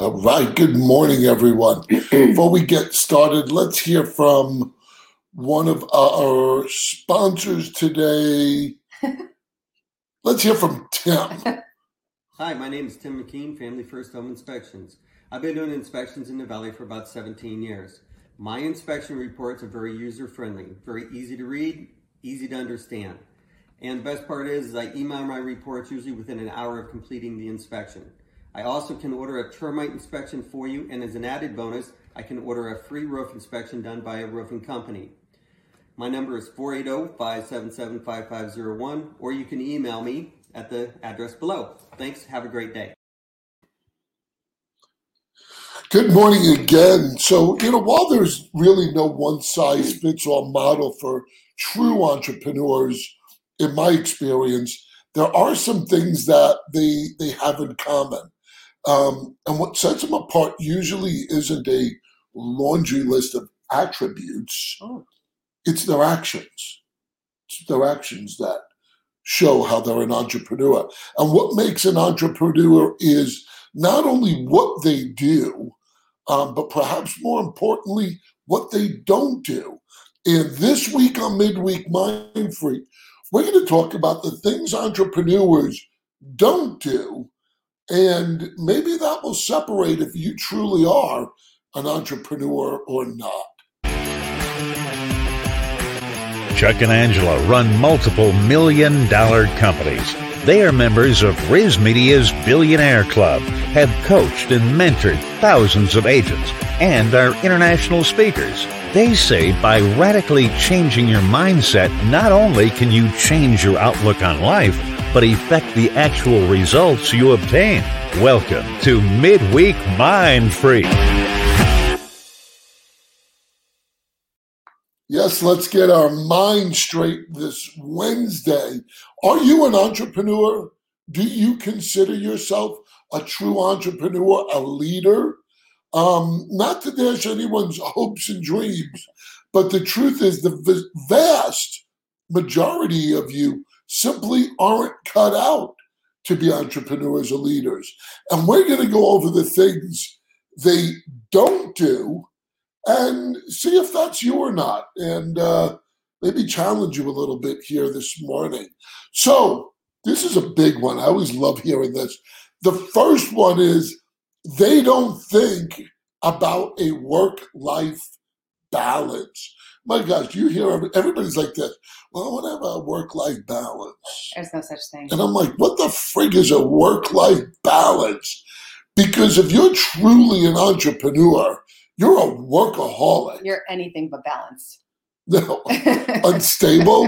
All right. Good morning, everyone. Before we get started, let's hear from one of our sponsors today. Let's hear from Tim. Hi, my name is Tim McKean, Family First Home Inspections. I've been doing inspections in the Valley for about 17 years. My inspection reports are very user friendly, very easy to read, easy to understand. And the best part is, is I email my reports usually within an hour of completing the inspection. I also can order a termite inspection for you, and as an added bonus, I can order a free roof inspection done by a roofing company. My number is 480 577 5501, or you can email me at the address below. Thanks. Have a great day. Good morning again. So, you know, while there's really no one size fits all model for true entrepreneurs, in my experience, there are some things that they they have in common. Um, and what sets them apart usually isn't a laundry list of attributes. Oh. It's their actions. It's their actions that show how they're an entrepreneur. And what makes an entrepreneur is not only what they do, um, but perhaps more importantly, what they don't do. And this week on Midweek Mind Freak, we're going to talk about the things entrepreneurs don't do. And maybe that will separate if you truly are an entrepreneur or not. Chuck and Angela run multiple million dollar companies. They are members of RISMedia's Billionaire Club, have coached and mentored thousands of agents, and are international speakers. They say by radically changing your mindset, not only can you change your outlook on life, but affect the actual results you obtain. Welcome to Midweek Mind Free. Yes, let's get our mind straight this Wednesday. Are you an entrepreneur? Do you consider yourself a true entrepreneur, a leader? Um, not to dash anyone's hopes and dreams, but the truth is the vast majority of you simply aren't cut out to be entrepreneurs or leaders. And we're going to go over the things they don't do and see if that's you or not, and uh, maybe challenge you a little bit here this morning. So, this is a big one. I always love hearing this. The first one is they don't think about a work life balance. My gosh, you hear everybody's like this. Well, I want to have a work life balance. There's no such thing. And I'm like, what the frig is a work life balance? Because if you're truly an entrepreneur, you're a workaholic. You're anything but balanced. No, unstable.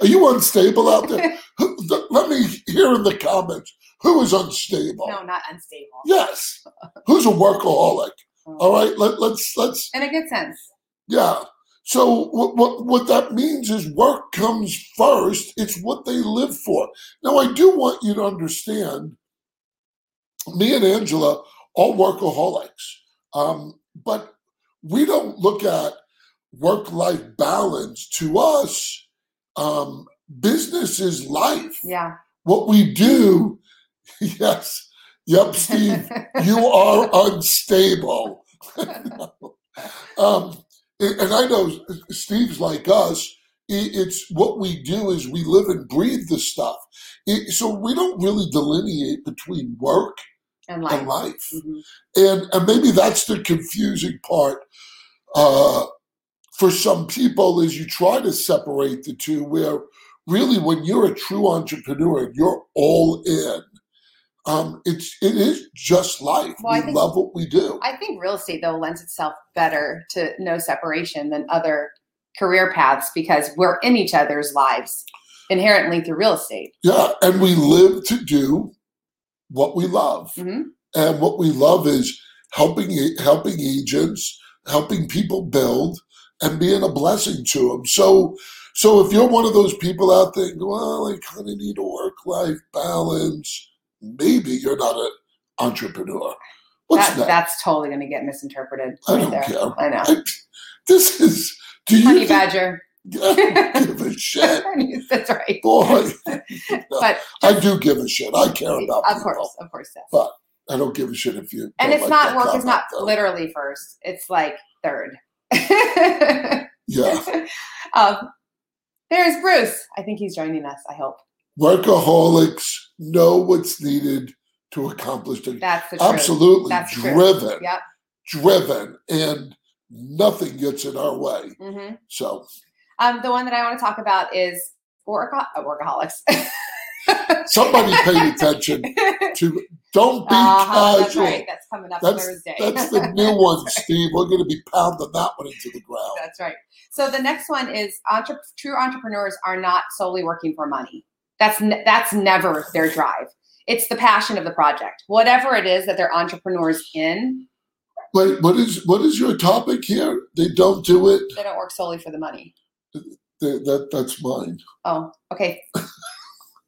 Are you unstable out there? Who- th- Let me hear in the comments who is unstable. no, not unstable. Yes, who's a workaholic? Oh. All right, let, let's let's In a good sense. yeah. So what, what what that means is work comes first. It's what they live for. Now I do want you to understand. Me and Angela are workaholics, um, but we don't look at work life balance. To us, um, business is life. Yeah. What we do, yes, yep, Steve, you are unstable. um, and I know Steve's like us. It's what we do is we live and breathe this stuff. So we don't really delineate between work and and life. life. Mhm. And, and maybe that's the confusing part uh, for some people is you try to separate the two where really when you're a true entrepreneur, you're all in. Um, it's it is just life. Well, we think- love what we do. I think real estate though lends itself better to no separation than other career paths because we're in each other's lives inherently through real estate. Yeah, and we live to do what we love, hmm and what we love is helping helping agents, helping people build, and being a blessing to them. So, so if you're one of those people out there, well, I kind of need a work life balance. Maybe you're not an entrepreneur. What's That, that? that's totally going to get misinterpreted. I right don't there. care. I know. I- this is. Do you Honey think- badger. give a shit, that's right. boy? But I do give a shit. I care about of people. course, of course, yes. But I don't give a shit if you. And it's like not work comment, not though. literally first. It's like third. Yeah, um, there's Bruce. I think he's joining us. I hope workaholics know what's needed to accomplish the that's the truth. absolutely That's driven, Yep. driven, and nothing gets in our way. hmm So Um, the one that I want to talk about is work- uh, workaholics. somebody paid attention to. Don't be Uh-huh, that's right. That's coming up That's Thursday. that's the new one, Steve. We're going to be pounding that one into the ground. That's right. So the next one is entre- true entrepreneurs are not solely working for money. That's ne- that's never their drive. It's the passion of the project. Whatever it is that they're entrepreneurs in, Wait, what is what is your topic here? They don't do it. they don't work solely for the money. They, that that's mine. Oh, okay.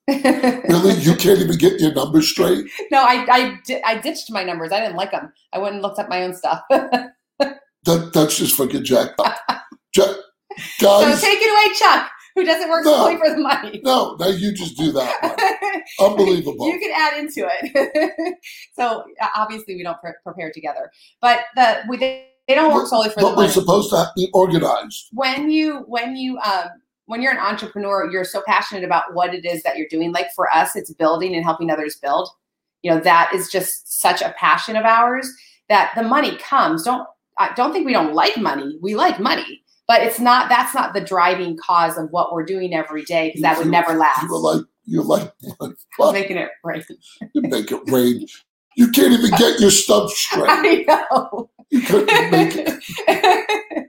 Really, you can't even get your numbers straight. no, I I, I ditched my numbers. I didn't like them. I went and looked up my own stuff. That that's just fucking jackpot. Jack, so take it away, Chuck, who doesn't work No. solely for the money. no, now you just do that one. Unbelievable. you can add into it. so uh, obviously we don't pre- prepare together, but the we, they don't work solely for the but we're supposed to be organized. when you when you um when you're an entrepreneur you're so passionate about what it is that you're doing like for us it's building and helping others build you know that is just such a passion of ours that the money comes don't i don't think we don't like money we like money but it's not that's not the driving cause of what we're doing every day because that would You- never last You were like you're like I'm making it right You make it rain. You can't even get your stuff straight. i know You couldn't make it.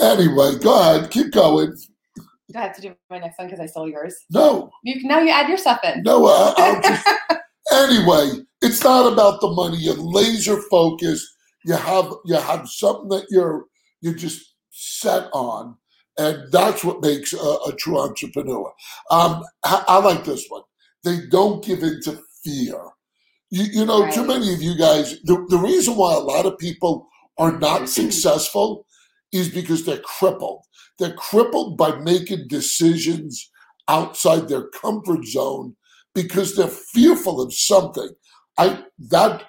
Anyway, go ahead, keep going. do i have to do my next one because i stole yours No, you can now you add your stuff in no, I, I'll just. Anyway, it's not about the money. You're laser focused. You have you have something that you're you're just set on, and that's what makes a, a true entrepreneur. Um, I, I like this one. They don't give in to fear. You, you know, too many of you guys. The, the reason why a lot of people are not successful is because they're crippled. They're crippled by making decisions outside their comfort zone because they're fearful of something. I that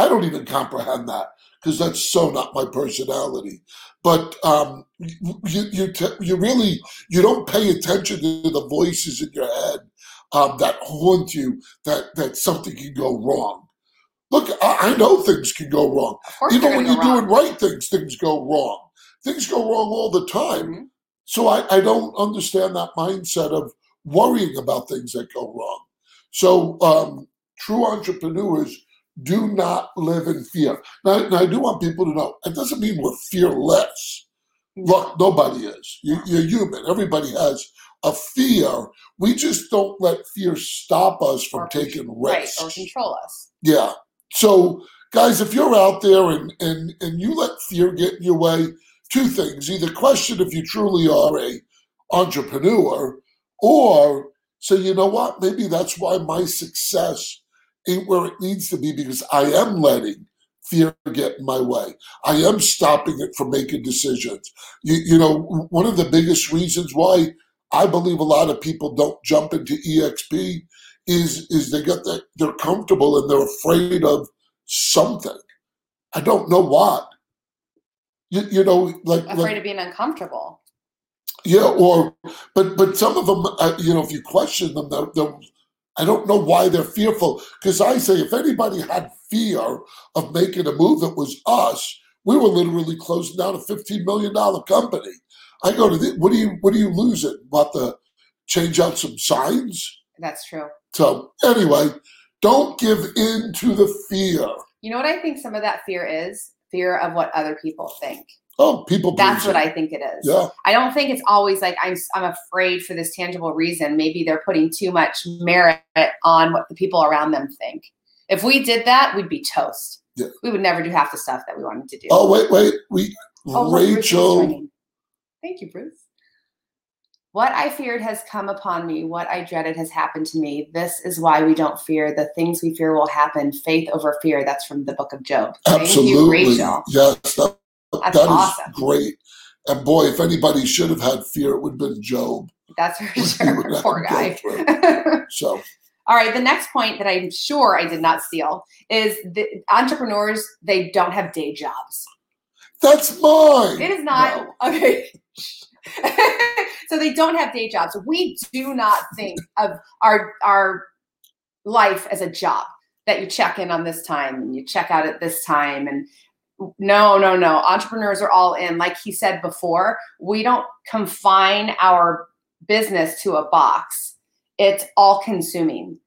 I don't even comprehend that because that's so not my personality. But um, you you te- you really you don't pay attention to the voices in your head um, that haunt you that that something can go wrong. Look, I, I know things can go wrong. Even when you're doing right things, things go wrong. Things go wrong all the time. Mhm. So I, I don't understand that mindset of worrying about things that go wrong. So um, true entrepreneurs do not live in fear. Now, now, I do want people to know it doesn't mean we're fearless. Look, nobody is. You, you're human. Everybody has a fear. We just don't let fear stop us from Or- taking right risks. or control us Yeah. So, guys, if you're out there and, and, and you let fear get in your way, two things. Either question if you truly are a entrepreneur or say, you know what, maybe that's why my success ain't where it needs to be because I am letting fear get in my way. I am stopping it from making decisions. You, you know, one of the biggest reasons why I believe a lot of people don't jump into EXP is is they get that they're comfortable and they're afraid of something. I don't know what. You, you know, like, afraid like of being uncomfortable yeah, or but but some of them, uh, you know, if you question them, they'll, they're, I don't know why they're fearful. Because I say, if anybody had fear of making a move, it was us. We were literally closing down a fifteen million dollar company. I go to the, what do you what are you losing? About to change out some signs? that's true So anyway, don't give in to the fear. You know what I think some of that fear is? Fear of what other people think. Oh, people. That's what I think it is. Yeah, I don't think it's always like I'm I'm afraid for this tangible reason. Maybe they're putting too much merit on what the people around them think. If we did that, we'd be toast. Yeah. We would never do half the stuff that we wanted to do. Oh wait, wait. We Oh, look, Bruce is Rachel. Thank you, Bruce. What I feared has come upon me. What I dreaded has happened to me. This is why we don't fear. The things we fear will happen. Faith over fear. That's from the book of Job. Thank Absolutely. you, Rachel. Yes, that, That's that is awesome. great. And boy, if anybody should have had fear, it would have been Job. That's for sure. Poor guy. So All right, the next point that I'm sure I did not steal is the entrepreneurs, they don't have day jobs. That's mine. It is not. Okay. so they don't have day jobs. We do not think of our our life as a job that you check in on this time and you check out at this time and no, no, no. Entrepreneurs are all in. Like he said before, we don't confine our business to a box. It's all consuming.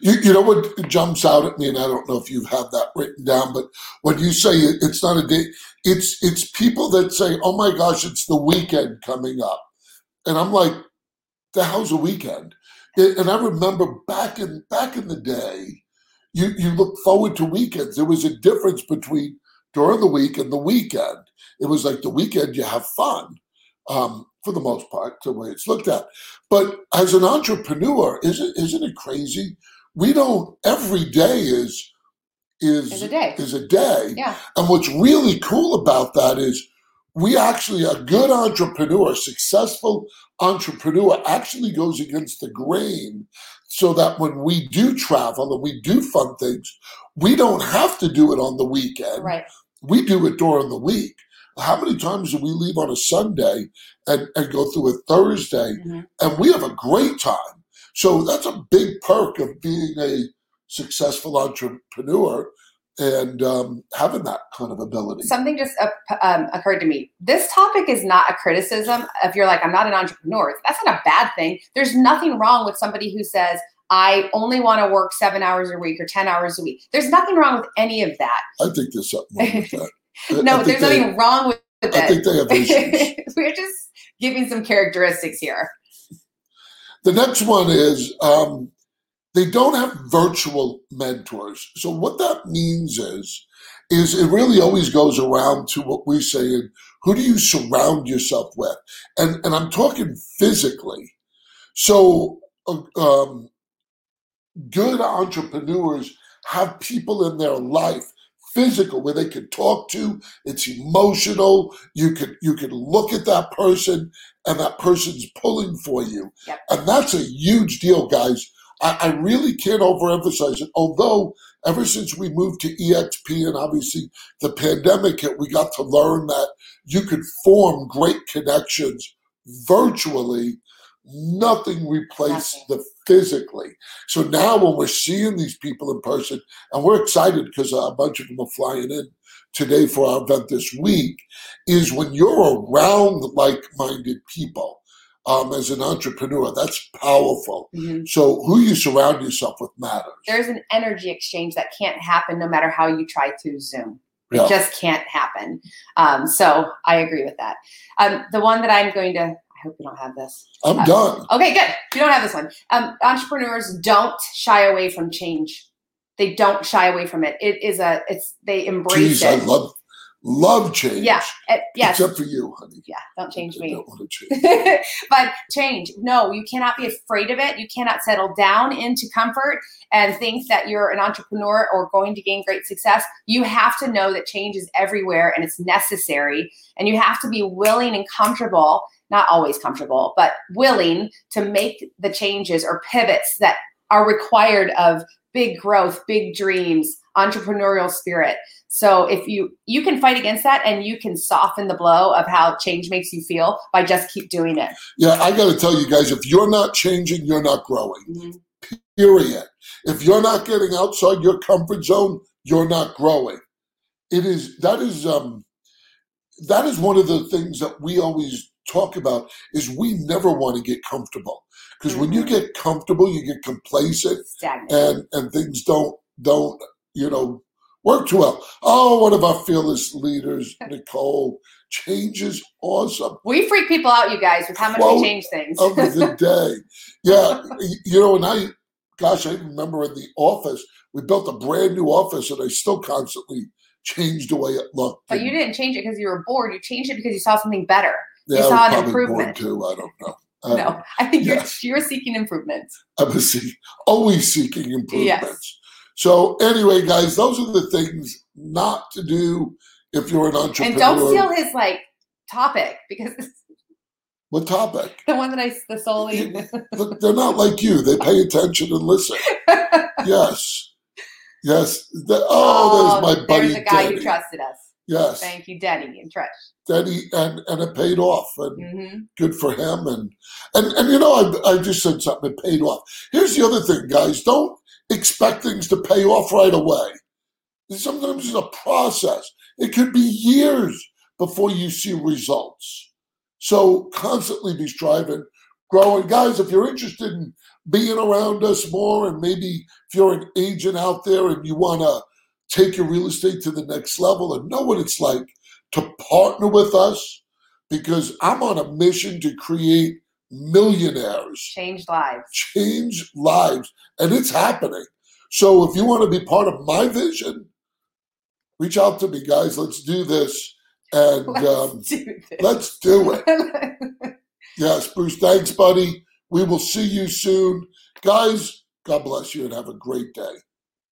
You, you know what jumps out at me, and I don't know if you have that written down, but when you say it, it's not a day, it's it's people that say, "Oh my gosh, it's the weekend coming up," and I'm like, "The hell's a weekend?" And I remember back in back in the day, you you look forward to weekends. There was a difference between during the week and the weekend. It was like the weekend you have fun. Um, for the most part, the way it's looked at. But as an entrepreneur, isn't isn't it crazy? We don't every day is is Is a day. is a day. Yeah. And what's really cool about that is we actually a good entrepreneur, successful entrepreneur actually goes against the grain so that when we do travel and we do fun things, we don't have to do it on the weekend Right. We do it during the week. How many times do we leave on a Sunday and, and go through a Thursday Mhm. and we have a great time? So that's a big perk of being a successful entrepreneur and um, having that kind of ability. Something just uh, um, occurred to me. This topic is not a criticism. If you're like, I'm not an entrepreneur, that's not a bad thing. There's nothing wrong with somebody who says, I only want to work seven hours a week or 10 hours a week. There's nothing wrong with any of that. I think there's something wrong with that. No, there's they- nothing wrong with that. I think they have issues. We're just giving some characteristics here. The next one is um, they don't have virtual mentors. So what that means is, is it really always goes around to what we say saying. Who do you surround yourself with? And and I'm talking physically. So uh, um, good entrepreneurs have people in their life physical where they can talk to it's emotional you could you could look at that person and that person's pulling for you. Yep. and that's a huge deal guys. I, I really can't overemphasize it. Although ever since we moved to exp and obviously the pandemic hit we got to learn that you could form great connections virtually nothing replaced Nothing. the physically so now when we're seeing these people in person and we're excited because a bunch of them are flying in today for our event this week is when you're around like-minded people um, as an entrepreneur that's powerful so who you surround yourself with matters There's an energy exchange that can't happen no matter how you try to Zoom. It Yeah. just can't happen. Um, so I agree with that. Um, the one that I'm going to, I hope you don't have this. i'm Uh, done Okay, good. You don't have this one. Um, entrepreneurs don't shy away from change. They don't shy away from it. It is a. It's they embrace Jeez, i it. love love change Yeah, Uh, yes. except for you honey yeah. Don't change I me. don't want to change but change. No, you cannot be afraid of it. You cannot settle down into comfort and think that you're an entrepreneur or going to gain great success. You have to know that change is everywhere and it's necessary. And you have to be willing and comfortable, not always comfortable, but willing to make the changes or pivots that are required of big growth, big dreams, entrepreneurial spirit. So if you you can fight against that and you can soften the blow of how change makes you feel by just keep doing it. yeah i got to tell you guys if you're not changing you're not growing Mhm. period. If you're not getting outside your comfort zone, you're not growing. It is that is um that is one of the things that we always talk about is we never want to get comfortable because when you Mhm. get comfortable you get complacent Stagnant. and and things don't don't you know work too well oh one of our fearless leaders nicole changes awesome we freak people out, you guys, with how much we change things. of the day. Yeah, you know, and I, gosh, I remember in the office, we built a brand new office, and I still constantly changed the way it looked. but you didn't change it because you were bored. You changed it because you saw something better. Yeah, you saw an improvement. too. I don't know. Um, no, I think you're you're seeking improvement. I was see, always seeking improvements. Yes. So anyway, guys, those are the things not to do if you're an entrepreneur. And don't steal his like topic because What topic? The one that I, the solely. Look, They're not like you. They pay attention and listen. Yes. Yes. The- oh, there's my buddy There's a guy Denny. who trusted us. Yes. Thank you, Denny and Trish. Denny and and it paid off and hmm good for him and and and you know I, I just said something it paid off here's the other thing guys don't expect things to pay off right away. Sometimes it's a process. It could be years before you see results. So constantly be striving growing. Guys if you're interested in being around us more and maybe if you're an agent out there and you want to take your real estate to the next level and know what it's like to partner with us because I'm on a mission to create millionaires, Changed lives. change lives, and it's happening. So if you want to be part of my vision, reach out to me, guys. Let's do this. And Let's um, do this. let's do it. Yes, Bruce, thanks, buddy. We will see you soon. Guys, God bless you and have a great day.